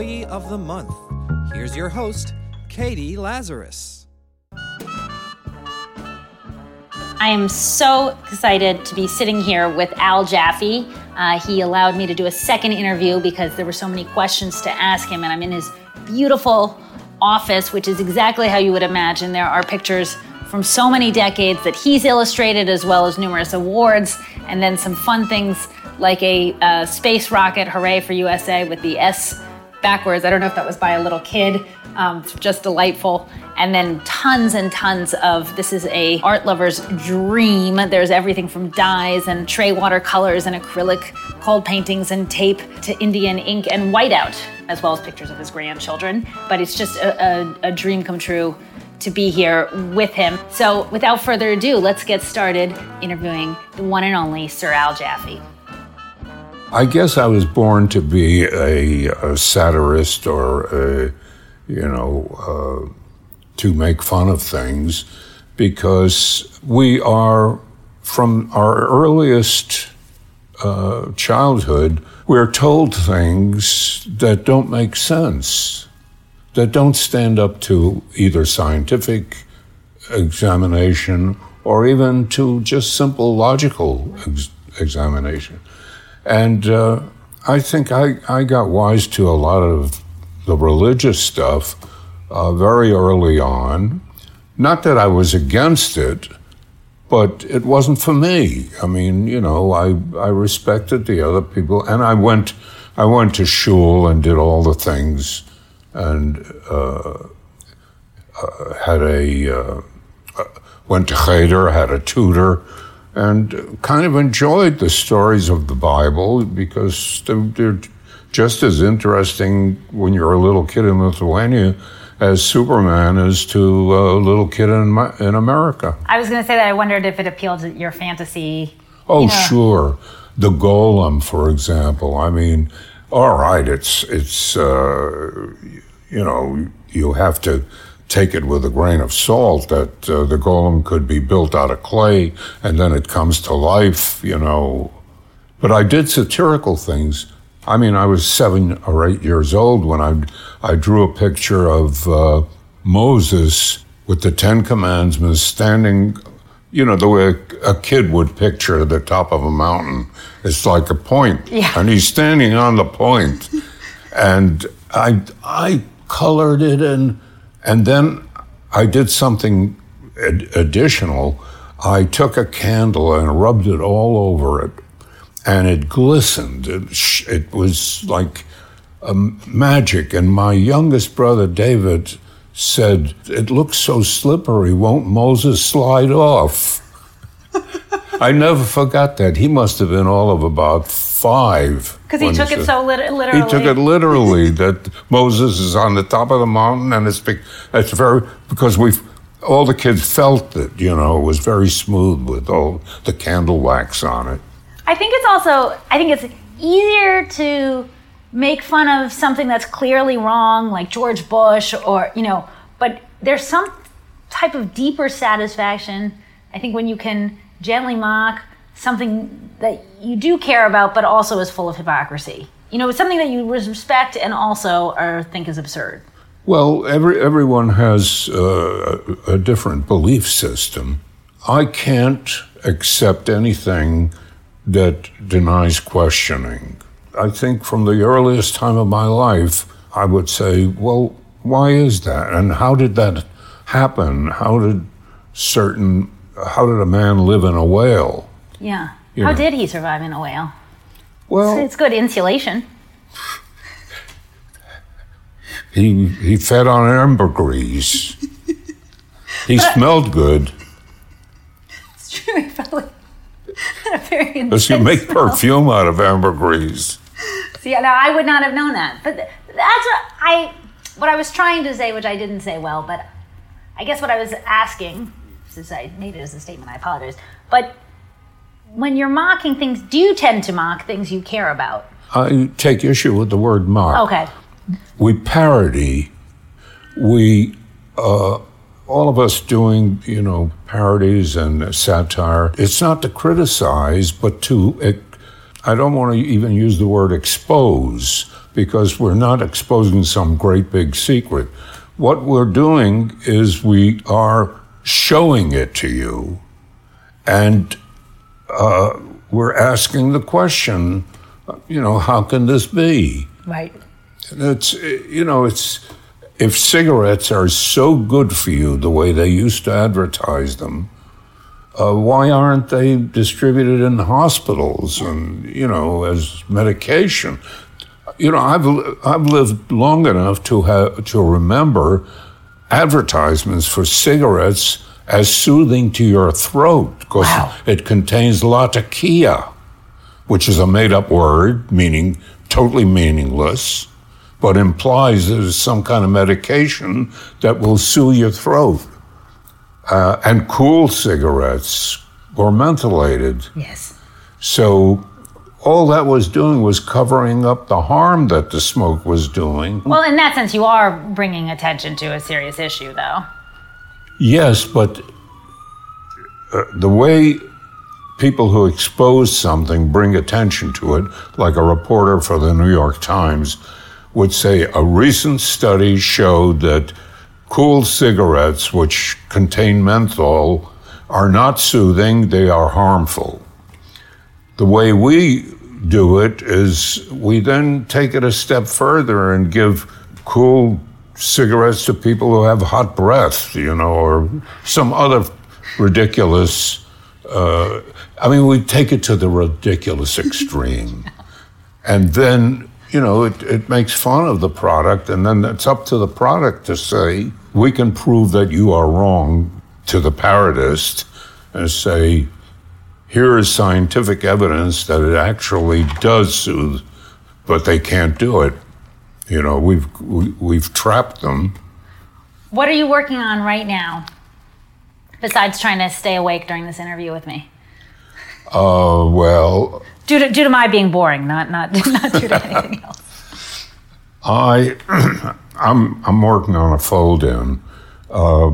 Employee of the Month. Here's your host, Katie Lazarus. I am so excited to be sitting here with Al Jaffee. Uh, he allowed me to do a second interview because there were so many questions to ask him, and I'm in his beautiful office, which is exactly how you would imagine. There are pictures from so many decades that he's illustrated, as well as numerous awards, and then some fun things like a uh, space rocket, hooray for USA, with the S backwards. I don't know if that was by a little kid. Um, just delightful. And then tons and tons of this is a art lover's dream. There's everything from dyes and tray watercolors and acrylic cold paintings and tape to Indian ink and whiteout, as well as pictures of his grandchildren. But it's just a, a, a dream come true to be here with him. So without further ado, let's get started interviewing the one and only Sir Al Jaffee. I guess I was born to be a, a satirist or, a, you know, uh, to make fun of things because we are, from our earliest uh, childhood, we're told things that don't make sense, that don't stand up to either scientific examination or even to just simple logical ex- examination. And uh, I think I, I got wise to a lot of the religious stuff uh, very early on. Not that I was against it, but it wasn't for me. I mean, you know, I, I respected the other people, and I went I went to shul and did all the things, and uh, uh had a uh, went to cheder, had a tutor, and kind of enjoyed the stories of the Bible because they're, just as interesting when you're a little kid in Lithuania as Superman is to a little kid in, in America. I was going to say that I wondered if it appealed to your fantasy. Oh, you know. sure. The Golem, for example. I mean, all right, it's it's uh, you know you have to take it with a grain of salt that uh, the golem could be built out of clay and then it comes to life, you know. But I did satirical things. I mean, I was seven or eight years old when I, I drew a picture of uh, Moses with the Ten Commandments standing, you know, the way a kid would picture the top of a mountain. It's like a point. Yeah. And he's standing on the point. and I, I colored it and and then I did something ad- additional. I took a candle and rubbed it all over it, and it glistened. It, sh- it was like um, magic. And my youngest brother, David, said, It looks so slippery. Won't Moses slide off? I never forgot that. He must have been all of about five. Because he took it so lit- literally. He took it literally that Moses is on the top of the mountain, and it's it's very because we've all the kids felt that you know it was very smooth with all the candle wax on it. I think it's also I think it's easier to make fun of something that's clearly wrong, like George Bush, or you know, but there's some type of deeper satisfaction. I think when you can gently mock something that you do care about, but also is full of hypocrisy. You know, it's something that you respect and also are, think is absurd. Well, every, everyone has uh, a different belief system. I can't accept anything that denies questioning. I think from the earliest time of my life, I would say, well, why is that? And how did that happen? How did certain how did a man live in a whale? Yeah. You how know. did he survive in a whale? Well, it's, it's good insulation. He he fed on ambergris. he but smelled good. It's true. He probably had a very Because you make smell. perfume out of ambergris. See, now I would not have known that. But that's what I what I was trying to say, which I didn't say well. But I guess what I was asking since I made it as a statement, I apologize. But when you're mocking things, do you tend to mock things you care about? I take issue with the word mock. Okay. We parody. We, uh, all of us doing, you know, parodies and satire. It's not to criticize, but to, I don't want to even use the word expose, because we're not exposing some great big secret. What we're doing is we are showing it to you, and uh, we're asking the question, you know, how can this be? Right. And It's you know, it's if cigarettes are so good for you the way they used to advertise them, uh, why aren't they distributed in hospitals and you know as medication? You know, I've I've lived long enough to have to remember advertisements for cigarettes as soothing to your throat because Wow. it contains latakia, which is a made-up word meaning totally meaningless, but implies there's some kind of medication that will soothe your throat. Uh, and cool cigarettes were mentholated. Yes. So all that was doing was covering up the harm that the smoke was doing. Well, in that sense, you are bringing attention to a serious issue, though. Yes, but uh, the way people who expose something bring attention to it, like a reporter for the New York Times would say a recent study showed that cool cigarettes, which contain menthol, are not soothing, they are harmful. The way we do it is we then take it a step further and give cool cigarettes to people who have hot breath, you know, or some other ridiculous. Uh, I mean, we take it to the ridiculous extreme. and then, you know, it, it makes fun of the product, and then it's up to the product to say, we can prove that you are wrong to the parodist and say, here is scientific evidence that it actually does soothe, but they can't do it. You know, we've we, we've trapped them. What are you working on right now? Besides trying to stay awake during this interview with me, Uh, well, due to due to my being boring, not not not due to anything else. I I'm I'm working on a fold-in, uh,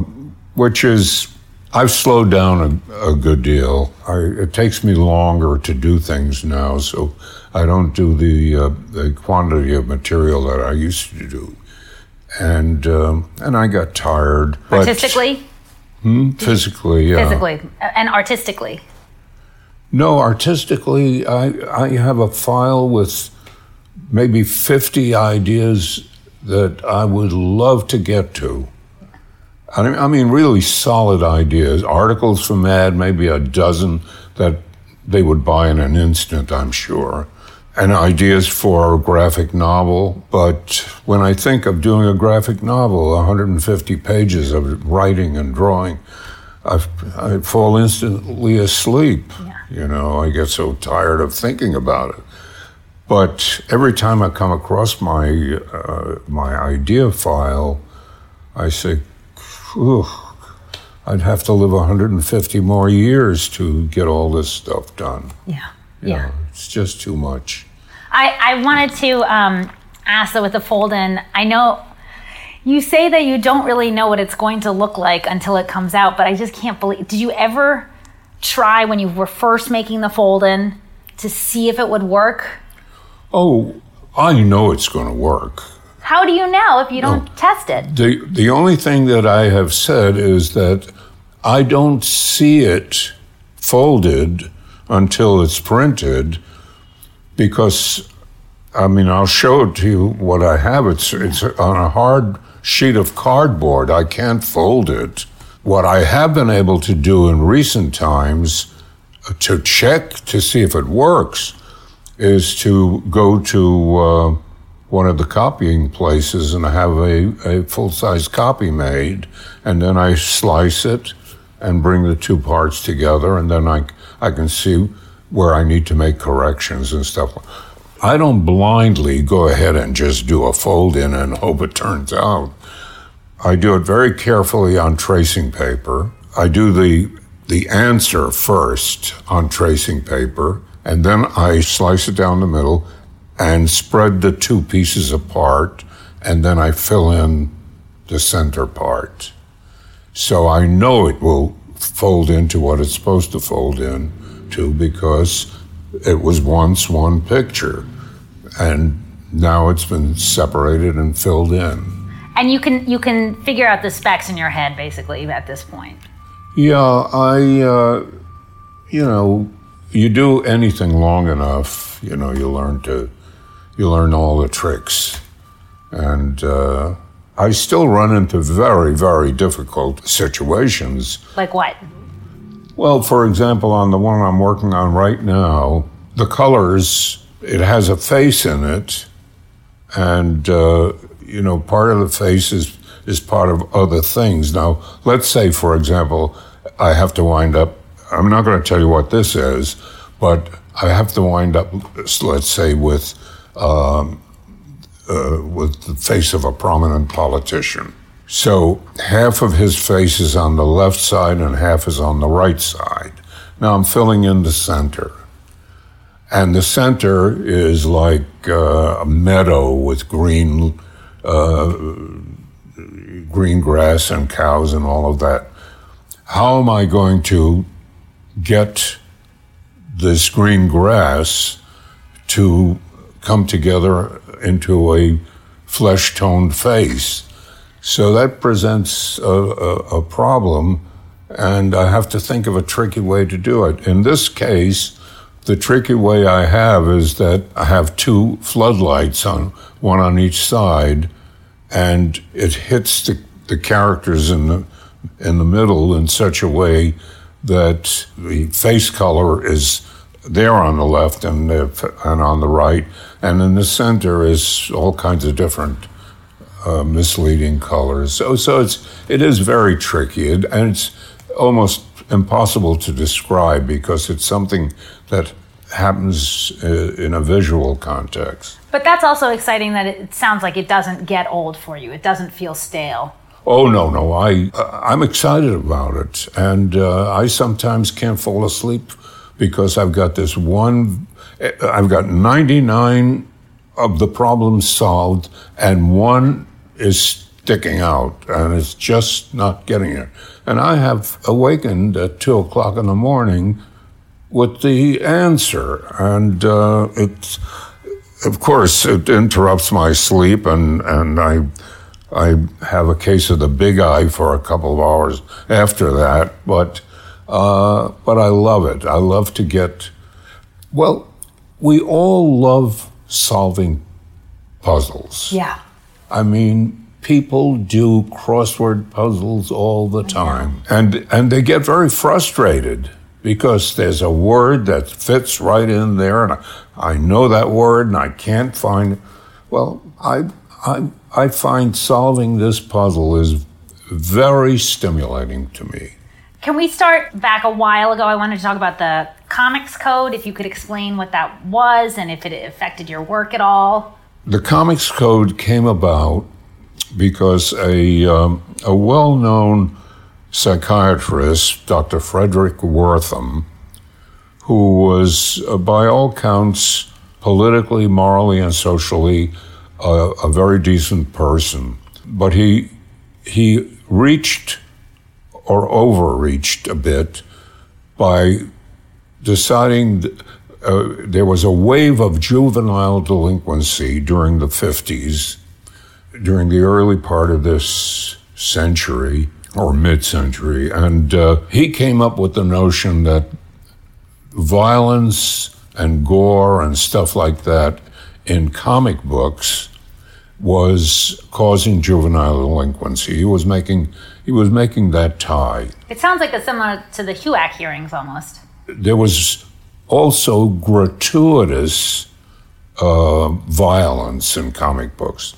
which is I've slowed down a, a good deal. I, it takes me longer to do things now, so I don't do the uh, the quantity of material that I used to do, and um, and I got tired. but- Artistically, physically, yeah. physically, and artistically. No, artistically, I, I have a file with maybe 50 ideas that I would love to get to. I mean, really solid ideas. Articles for Mad, maybe a dozen that they would buy in an instant, I'm sure. And ideas for a graphic novel. But when I think of doing a graphic novel, 150 pages of writing and drawing, I, I fall instantly asleep. You know, I get so tired of thinking about it. But every time I come across my uh, my idea file, I say, "Phew, I'd have to live 150 more years to get all this stuff done. Yeah. You Yeah. know, it's just too much. I, I wanted to um, ask though with the fold in, I know you say that you don't really know what it's going to look like until it comes out, but I just can't believe. Did you ever try when you were first making the fold in to see if it would work? Oh, I know it's going to work. How do you know if you don't test it? The the only thing that I have said is that I don't see it folded until it's printed because I mean I'll show it to you what I have. It's it's on a hard sheet of cardboard. I can't fold it. What I have been able to do in recent times uh, to check to see if it works is to go to uh, one of the copying places and I have a, a full size copy made, and then I slice it and bring the two parts together, and then I, I can see where I need to make corrections and stuff. I don't blindly go ahead and just do a fold in and hope it turns out. I do it very carefully on tracing paper. I do the the answer first on tracing paper, and then I slice it down the middle and spread the two pieces apart, and then I fill in the center part. So I know it will fold into what it's supposed to fold in to because it was once one picture. And now it's been separated and filled in. And you can you can figure out the specs in your head basically at this point. Yeah, I, uh, you know, you do anything long enough, you know, you learn to, you learn all the tricks, and uh, I still run into very, very difficult situations. Like what? Well, for example, on the one I'm working on right now, the colors, it has a face in it, and uh, you know, part of the face is is part of other things. Now, let's say, for example, I have to wind up. I'm not going to tell you what this is, but I have to wind up, let's say, with um, uh, with the face of a prominent politician. So half of his face is on the left side and half is on the right side. Now I'm filling in the center. And the center is like uh, a meadow with green, uh, green grass and cows and all of that. How am I going to get this green grass to come together into a flesh toned face? So that presents a, a, a problem, and I have to think of a tricky way to do it. In this case, the tricky way I have is that I have two floodlights on one on each side, and it hits the, the characters in the in the middle in such a way that the face color is there on the left and and on the right, and in the center is all kinds of different uh, misleading colors. So so it's it is very tricky, and it's almost impossible to describe because it's something that happens uh, in a visual context. But that's also exciting that it sounds like it doesn't get old for you. It doesn't feel stale. Oh no, no, I uh, I'm excited about it, and uh, I sometimes can't fall asleep because I've got this one. I've got 99 of the problems solved, and one is sticking out, and it's just not getting it. And I have awakened at two o'clock in the morning with the answer, and uh, it's of course it interrupts my sleep, and and I. I have a case of the big eye for a couple of hours after that, but uh, but I love it. I love to get. Well, we all love solving puzzles. Yeah. I mean, people do crossword puzzles all the time, and and they get very frustrated because there's a word that fits right in there, and I, I know that word, and I can't find. it. Well, I I I find solving this puzzle is very stimulating to me. Can we start back a while ago? I wanted to talk about the comics code. If you could explain what that was and if it affected your work at all. The Comics Code came about because a, um, a well known psychiatrist, Dr. Fredric Wertham, who was, uh, by all counts, politically, morally, and socially uh, a very decent person, but he, he reached or overreached a bit by deciding uh, there was a wave of juvenile delinquency during the 50s, during the early part of this century or mid century. And uh, he came up with the notion that violence and gore and stuff like that in comic books was causing juvenile delinquency. He was making he was making that tie. It sounds like it's similar to the HUAC hearings almost. There was also gratuitous uh, violence in comic books.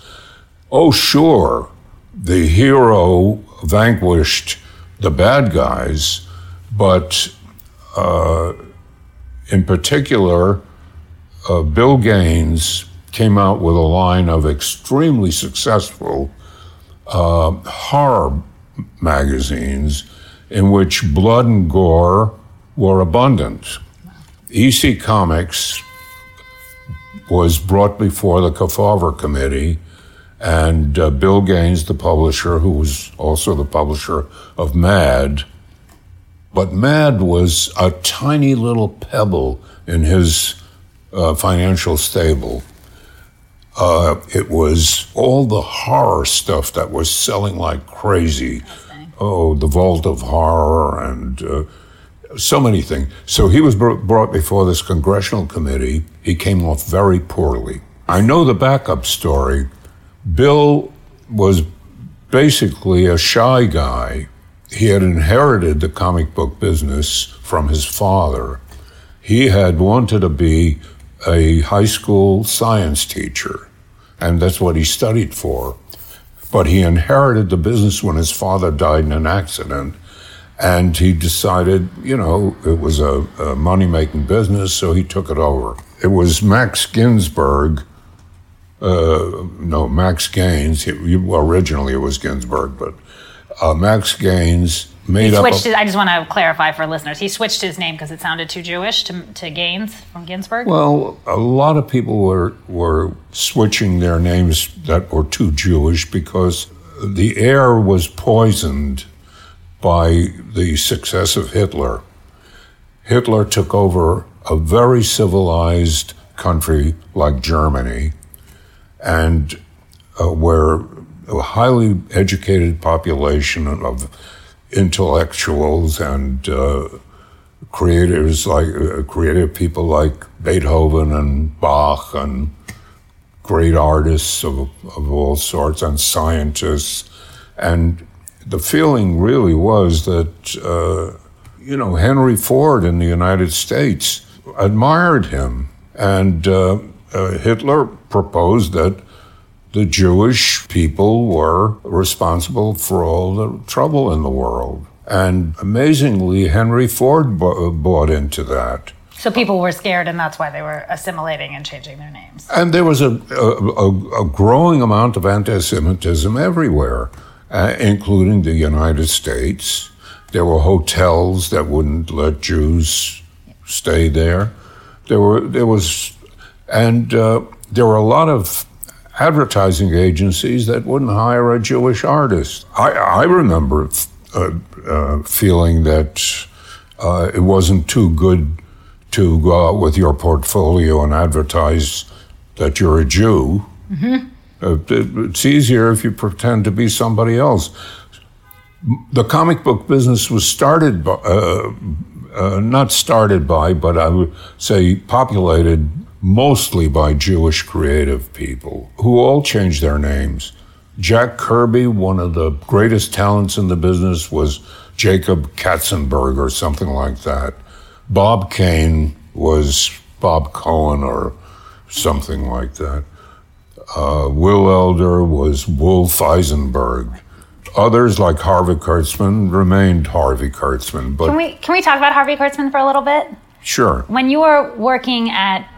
Oh, sure, the hero vanquished the bad guys, but uh, in particular, uh, Bill Gaines came out with a line of extremely successful uh, horror magazines in which blood and gore were abundant. EC Comics was brought before the Kefauver Committee, and uh, Bill Gaines, the publisher, who was also the publisher of Mad, but Mad was a tiny little pebble in his uh, financial stable. Uh, it was all the horror stuff that was selling like crazy. Oh, the Vault of Horror and uh, so many things. So he was brought before this congressional committee. He came off very poorly. I know the backup story. Bill was basically a shy guy. He had inherited the comic book business from his father. He had wanted to be a high school science teacher, and that's what he studied for. But he inherited the business when his father died in an accident, and he decided, you know, it was a, a money making business, so he took it over. It was Max Ginsburg. uh, no, Max Gaines. He, originally it was Ginsburg, but uh, Max Gaines made He up. switched. a- his, I just want to clarify for listeners. He switched his name because it sounded too Jewish to, to Gaines from Ginsburg. Well, a lot of people were were switching their names that were too Jewish because the air was poisoned by the success of Hitler. Hitler took over a very civilized country like Germany, and uh, where a highly educated population of intellectuals and uh, creators like uh, creative people like Beethoven and Bach and great artists of, of all sorts and scientists. And the feeling really was that, uh, you know, Henry Ford in the United States admired him. And uh, uh, Hitler proposed that the Jewish people were responsible for all the trouble in the world. And amazingly, Henry Ford bo- bought into that. so people were scared, and that's why they were assimilating and changing their names. And there was a, a, a, a growing amount of anti Semitism everywhere, uh, including the United States. There were hotels that wouldn't let Jews stay there. There were there was, and uh, there were a lot of advertising agencies that wouldn't hire a Jewish artist. I, I remember uh, uh, feeling that uh, it wasn't too good to go out with your portfolio and advertise that you're a Jew. It- it's easier if you pretend to be somebody else. The comic book business was started by, uh, uh, not started by, but I would say populated mostly by Jewish creative people who all changed their names. Jack Kirby, one of the greatest talents in the business, was Jacob Katzenberg or something like that. Bob Kane was Bob Cohen or something like that. Uh, Will Elder was Wolf Eisenberg. Others, like Harvey Kurtzman, remained Harvey Kurtzman. But Can we can we talk about Harvey Kurtzman for a little bit? sure, When you were working at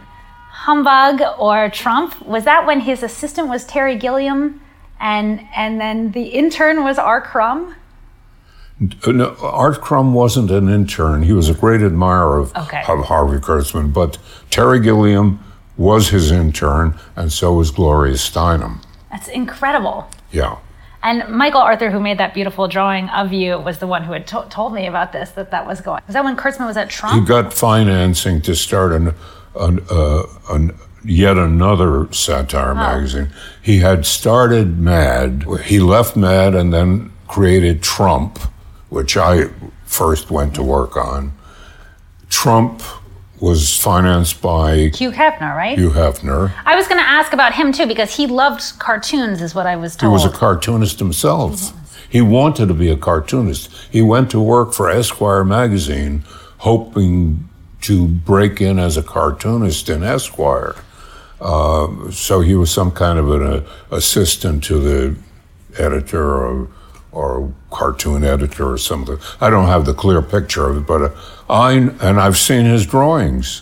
Humbug or Trump, was that when his assistant was Terry Gilliam, and and then the intern was R. Crumb? No, R. Crumb wasn't an intern. He was a great admirer of, Okay. of Harvey Kurtzman, but Terry Gilliam was his intern, and so was Gloria Steinem. That's incredible. Yeah. And Michael Arthur, who made that beautiful drawing of you, was the one who had to- told me about this. That that was going. Was that when Kurtzman was at Trump? He got financing to start an, an, uh, an yet another satire magazine. He had started Mad. He left Mad and then created Trump, which I first went to work on. Trump was financed by Hugh Hefner, right? Hugh Hefner. I was going to ask about him too because he loved cartoons, is what I was told. He was a cartoonist himself. He wanted to be a cartoonist. He went to work for Esquire magazine, hoping to break in as a cartoonist in Esquire. Uh, so he was some kind of an uh, assistant to the editor or, or cartoon editor or something. I don't have the clear picture of it, but uh, I and I've seen his drawings.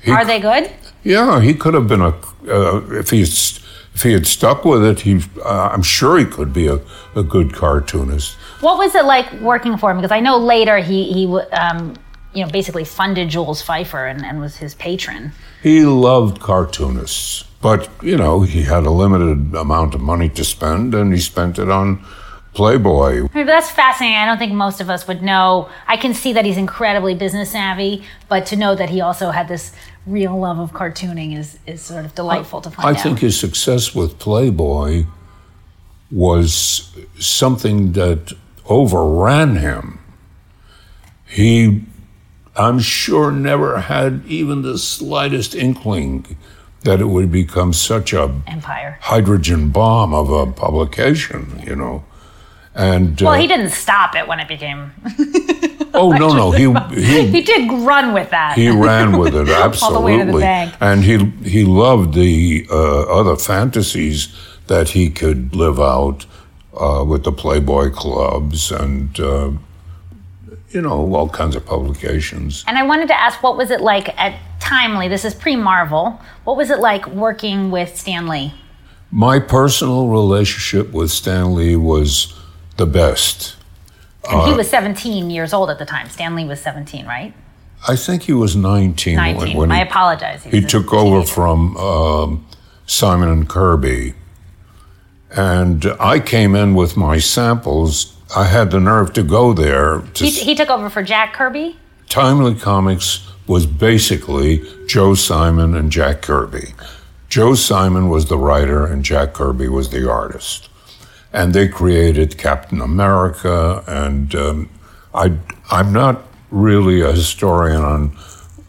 He Are they good? yeah, he could have been a uh, if he's if he had stuck with it. He, uh, I'm sure he could be a, a good cartoonist. What was it like working for him? Because I know later he he um, you know basically funded Jules Feiffer and, and was his patron. He loved cartoonists, but you know he had a limited amount of money to spend, and he spent it on Playboy. I mean, that's fascinating. I don't think most of us would know. I can see that he's incredibly business savvy, but to know that he also had this real love of cartooning is is sort of delightful to find I out. I think his success with Playboy was something that overran him. He, I'm sure, never had even the slightest inkling that it would become such a Empire. hydrogen bomb of a publication, you know. And Well, uh, he didn't stop it when it became. oh no, no, he he he did run with that. he ran with it All the way to the absolutely, bank. and he he loved the uh, other fantasies that he could live out uh, with the Playboy clubs and uh, you know all kinds of publications. And I wanted to ask, what was it like at Timely? This is pre Marvel. What was it like working with Stan Lee? My personal relationship with Stan Lee was the best. And Uh, he was 17 years old at the time. Stan Lee was 17, right? I think he was 19, 19. when, when I he, apologize. he a took over from um, Simon and Kirby. And I came in with my samples. I had the nerve to go there. To He, he took over for Jack Kirby. Timely Comics was basically Joe Simon and Jack Kirby. Joe Simon was the writer and Jack Kirby was the artist. And they created Captain America. And um, I, I'm not really a historian on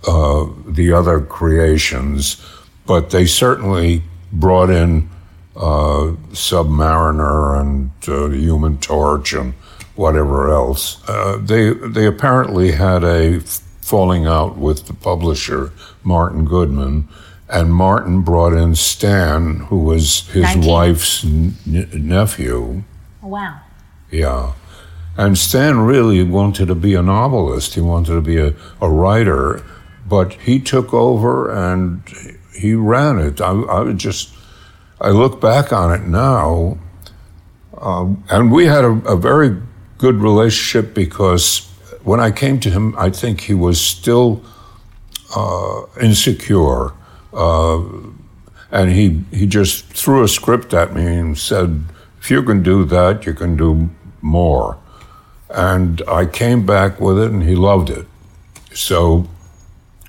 uh, the other creations, but they certainly brought in uh, Submariner and uh, Human Torch and whatever else. Uh, they they apparently had a falling out with the publisher Martin Goodman, and Martin brought in Stan, who was his 19. wife's n- nephew. Oh, wow. Yeah. And Stan really wanted to be a novelist. He wanted to be a, a writer, but he took over and he ran it. I, I would just, I look back on it now, um, and we had a, a very good relationship because when I came to him, I think he was still uh, insecure. Uh, and he, he just threw a script at me and said, if you can do that, you can do more. And I came back with it and he loved it. So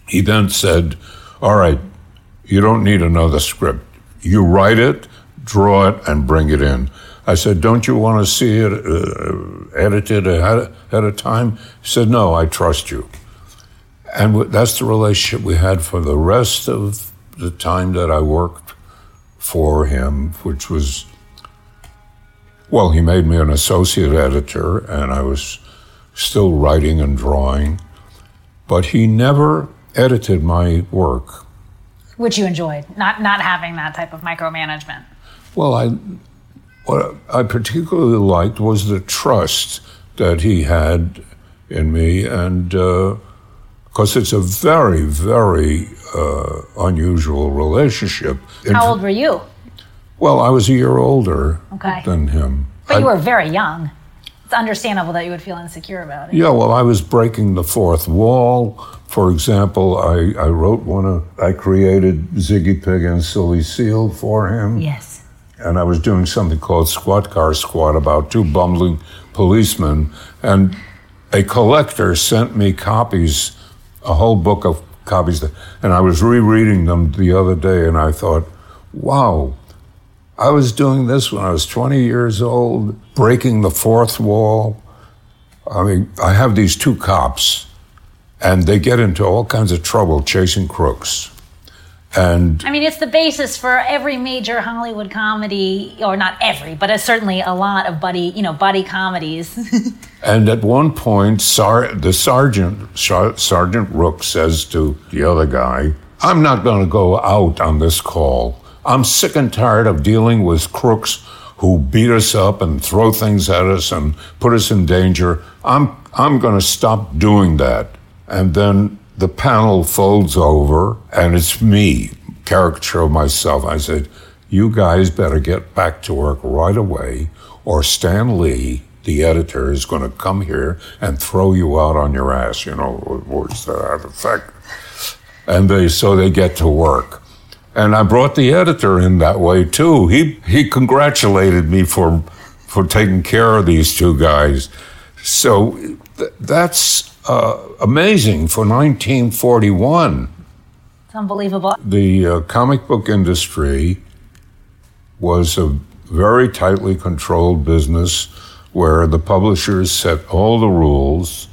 he then said, All right, you don't need another script. You write it, draw it, and bring it in. I said, Don't you want to see it uh, edited ahead, ahead of time? He said, No, I trust you. And that's the relationship we had for the rest of the time that I worked for him, which was well, he made me an associate editor, and I was still writing and drawing, but he never edited my work. Which you enjoyed, not not having that type of micromanagement. Well, I what I particularly liked was the trust that he had in me, and uh, because it's a very, very uh, unusual relationship. In- How old were you? Well, I was a year older Okay. than him. But you were very young. It's understandable that you would feel insecure about it. Yeah, well, I was breaking the fourth wall. For example, I, I wrote one of, I created Ziggy Pig and Silly Seal for him. Yes. And I was doing something called Squat Car Squad about two bumbling policemen. And a collector sent me copies, a whole book of copies. That, and I was rereading them the other day and I thought, wow, I was doing this when I was 20 years old, breaking the fourth wall. I mean, I have these two cops, and they get into all kinds of trouble chasing crooks. And I mean, it's the basis for every major Hollywood comedy, or not every, but certainly a lot of buddy, you know, buddy comedies. and at one point, Sar- the sergeant, Sar- Sergeant Rook, says to the other guy, "I'm not going to go out on this call. I'm sick and tired of dealing with crooks who beat us up and throw things at us and put us in danger. I'm I'm going to stop doing that." And then the panel folds over, and it's me, caricature of myself. I said, "You guys better get back to work right away, or Stan Lee." The editor is going to come here and throw you out on your ass, you know, words to that effect. And they, so they get to work. And I brought the editor in that way too. He he congratulated me for for taking care of these two guys. So th- that's uh, amazing for 1941. It's unbelievable. The uh, comic book industry was a very tightly controlled business where the publishers set all the rules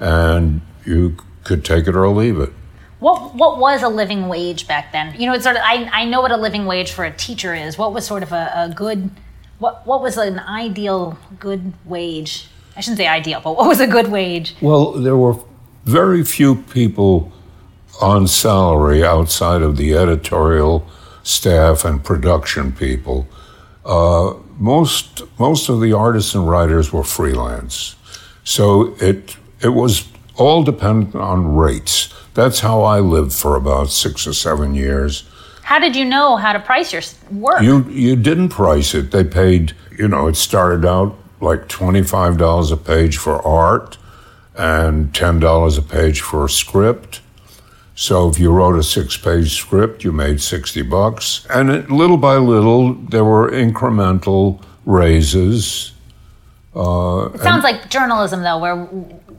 and you could take it or leave it. What what was a living wage back then? You know, it's sort of I, I know what a living wage for a teacher is. What was sort of a, a good what what was an ideal good wage? I shouldn't say ideal, but what was a good wage? Well, there were very few people on salary outside of the editorial staff and production people. Uh, most most of the artists and writers were freelance, so it it was all dependent on rates. That's how I lived for about six or seven years. How did you know how to price your work? You you didn't price it. They paid. You know, it started out like twenty five dollars a page for art, and ten dollars a page for a script. So if you wrote a six page script, you made sixty bucks, and it, little by little there were incremental raises. it sounds like journalism though, where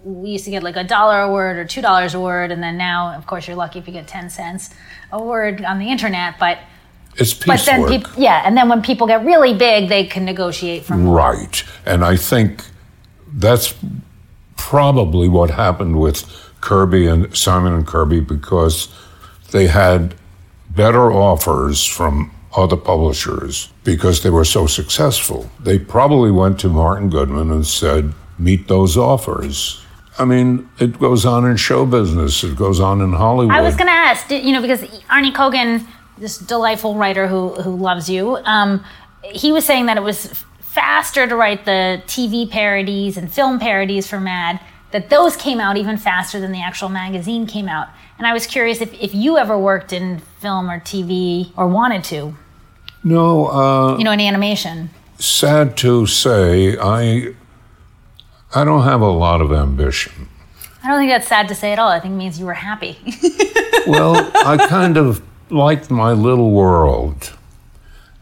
we used to get like a dollar a word or two dollars a word, and then now, of course, you're lucky if you get ten cents a word on the internet. But It's but then people, yeah, and then when people get really big, they can negotiate from Right. And I think that's probably what happened with Kirby and Simon and Kirby because they had better offers from other publishers because they were so successful. They probably went to Martin Goodman and said, meet those offers. I mean, it goes on in show business, it goes on in Hollywood. I was going to ask, you know, because Arnie Kogen, this delightful writer who who loves you, um, he was saying that it was faster to write the TV parodies and film parodies for Mad. That those came out even faster than the actual magazine came out. And I was curious if, if you ever worked in film or TV or wanted to, no, uh, you know, in animation. sad to say, I I don't have a lot of ambition. I don't think that's sad to say at all. I think it means you were happy. Well, I kind of liked my little world,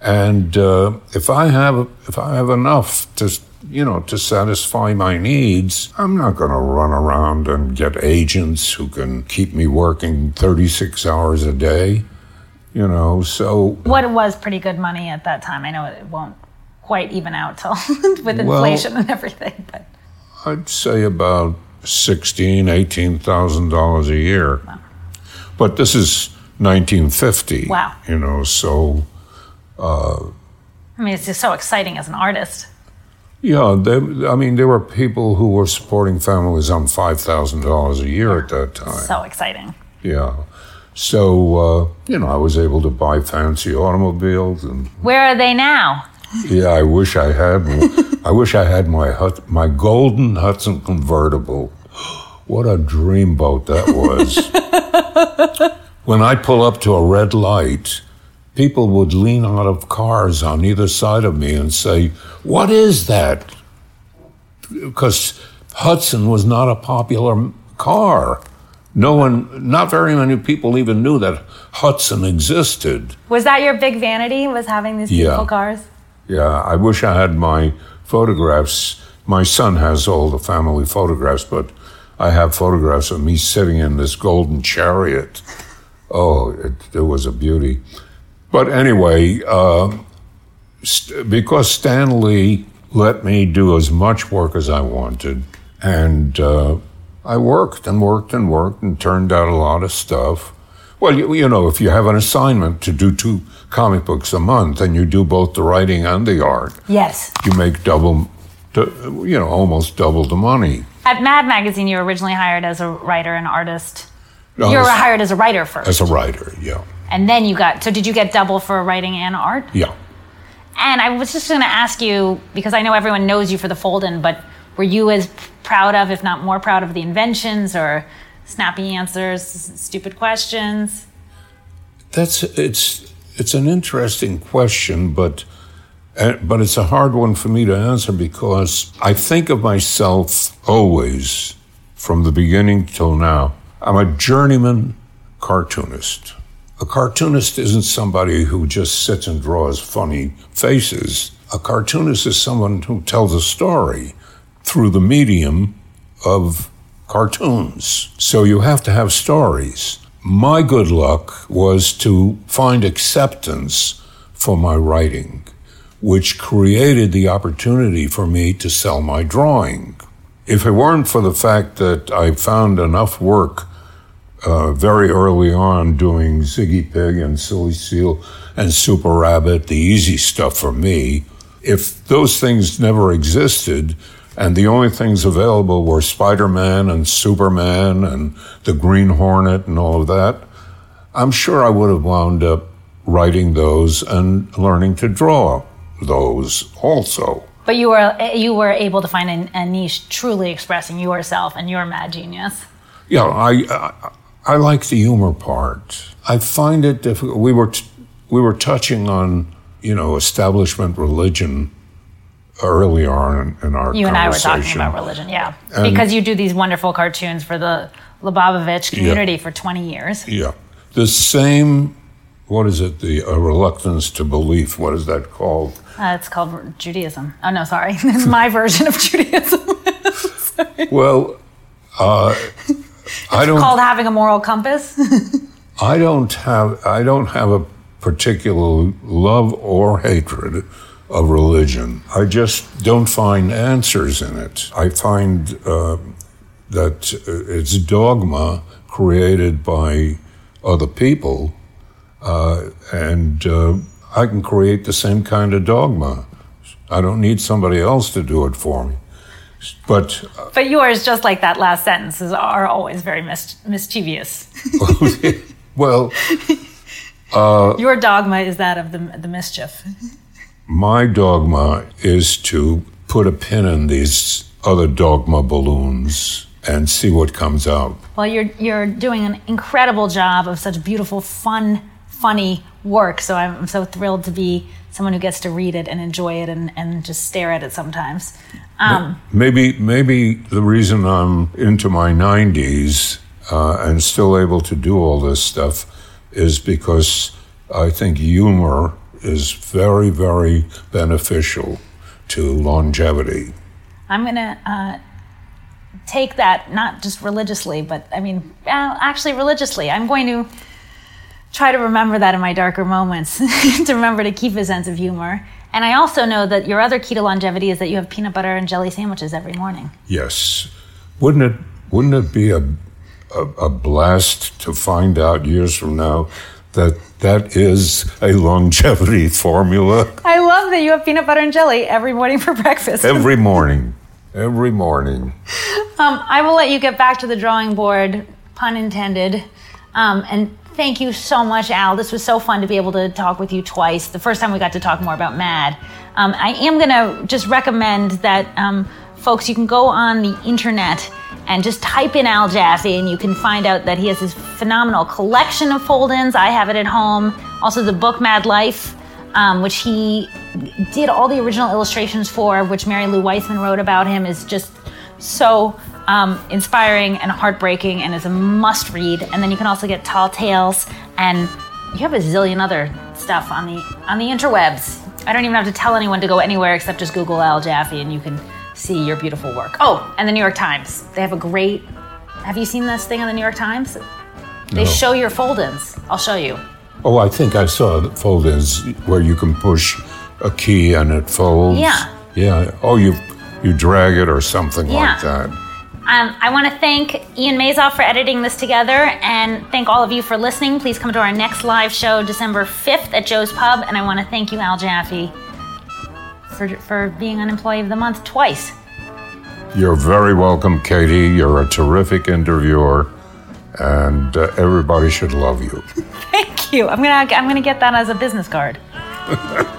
and uh, if I have if I have enough to you know to satisfy my needs, I'm not going to run around and get agents who can keep me working 36 hours a day. You know, so what was pretty good money at that time. I know it won't quite even out till with Well- inflation and everything, but I'd say about sixteen, eighteen thousand dollars a year. But this is 1950. Wow. You know, so I mean, it's just so exciting as an artist. yeah, they, I mean, there were people who were supporting families on five thousand dollars a year at that time. So exciting. Yeah. So uh, you know, I was able to buy fancy automobiles, and Where are they now? yeah, I wish I had. I wish I had my Hud- my golden Hudson convertible. What a dreamboat that was! when I pull up to a red light, people would lean out of cars on either side of me and say, "What is that?" Because Hudson was not a popular car. No one, not very many people even knew that Hudson existed. Was that your big vanity? Was having these Yeah. beautiful cars? Yeah, I wish I had my photographs. My son has all the family photographs, but I have photographs of me sitting in this golden chariot. Oh, it, it was a beauty. But anyway, uh, st- because Stan Lee let me do as much work as I wanted, and uh, I worked and worked and worked and turned out a lot of stuff. Well, you, you know, if you have an assignment to do two comic books a month and you do both the writing and the art, Yes. you make double, you know, almost double the money. At Mad Magazine, you were originally hired as a writer and artist. No, you were as- hired as a writer first. As a writer, yeah. and then you got, so did you get double for writing and art? Yeah. And I was just going to ask you, because I know everyone knows you for the fold-in, but were you as proud of, if not more proud of, the inventions or snappy answers, stupid questions? That's it's it's an interesting question, but uh, but it's a hard one for me to answer because I think of myself always from the beginning till now. I'm a journeyman cartoonist. A cartoonist isn't somebody who just sits and draws funny faces. A cartoonist is someone who tells a story through the medium of cartoons. So you have to have stories. my good luck was to find acceptance for my writing, which created the opportunity for me to sell my drawing. If it weren't for the fact that I found enough work uh, very early on doing Ziggy Pig and Silly Seal and Super Rabbit, the easy stuff for me, if those things never existed, and the only things available were Spider Man and Superman and the Green Hornet and all of that. I'm sure I would have wound up writing those and learning to draw those also. But you were you were able to find a, a niche truly expressing yourself and your mad genius. Yeah, I, I I like the humor part. I find it difficult. We were t- we were touching on you know establishment religion early on in, in our You and I were talking about religion, yeah, And- because you do these wonderful cartoons for the Lubavitch community for 20 years. Yeah. The same, what is it, the uh, reluctance to belief, what is that called? Uh, it's called Judaism. Oh no, sorry, it's my version of Judaism. Well, uh, I don't, called having a moral compass. I don't have, I don't have a particular love or hatred of religion. I just don't find answers in it. I find uh, that uh, it's dogma created by other people, uh, and uh, I can create the same kind of dogma. I don't need somebody else to do it for me. But uh, but yours, just like that last sentence, is, are always very mis- mischievous. Oh, well, uh, Your dogma is that of the, the mischief. my dogma is to put a pin in these other dogma balloons and see what comes out. Well, you're you're doing an incredible job of such beautiful, fun, funny work. So I'm so thrilled to be someone who gets to read it and enjoy it and, and just stare at it sometimes. Um, Maybe, maybe the reason I'm into my 90s uh, and still able to do all this stuff is because I think humor is very, very beneficial to longevity. I'm gonna uh, take that not just religiously, but I mean, uh, actually religiously. I'm going to try to remember that in my darker moments, to remember to keep a sense of humor. And I also know that your other key to longevity is that you have peanut butter and jelly sandwiches every morning. Yes. Wouldn't it, wouldn't it be a, a, a blast to find out years from now that that is a longevity formula? I love that you have peanut butter and jelly every morning for breakfast. Every morning. Every morning. Um, I will let you get back to the drawing board, pun intended. Um, and thank you so much, Al. This was so fun to be able to talk with you twice. The first time we got to talk more about MAD. Um, I am going to just recommend that, um, folks, you can go on the internet and just type in Al Jaffee and you can find out that he has this phenomenal collection of fold ins. I have it at home. Also, the book Mad Life. Um, which he did all the original illustrations for, which Mary Lou Weisman wrote about him, is just so um, inspiring and heartbreaking and is a must read. And then you can also get Tall Tales and you have a zillion other stuff on the on the interwebs. I don't even have to tell anyone to go anywhere except just Google Al Jaffee and you can see your beautiful work. Oh, and the New York Times. They have a great. Have you seen this thing on the New York Times? They No. show your fold-ins. I'll show you. Oh, I think I saw the fold-ins where you can push a key and it folds. Yeah. Yeah. Oh, you you drag it or something Yeah. like that. Um, I want to thank Ian Mazoff for editing this together and thank all of you for listening. Please come to our next live show December 5th at Joe's Pub. And I want to thank you, Al Jaffee, for, for being an Employee of the Month twice. You're very welcome, Katie. You're a terrific interviewer, and uh, everybody should love you. Thank you. I'm gonna I'm gonna get that as a business card.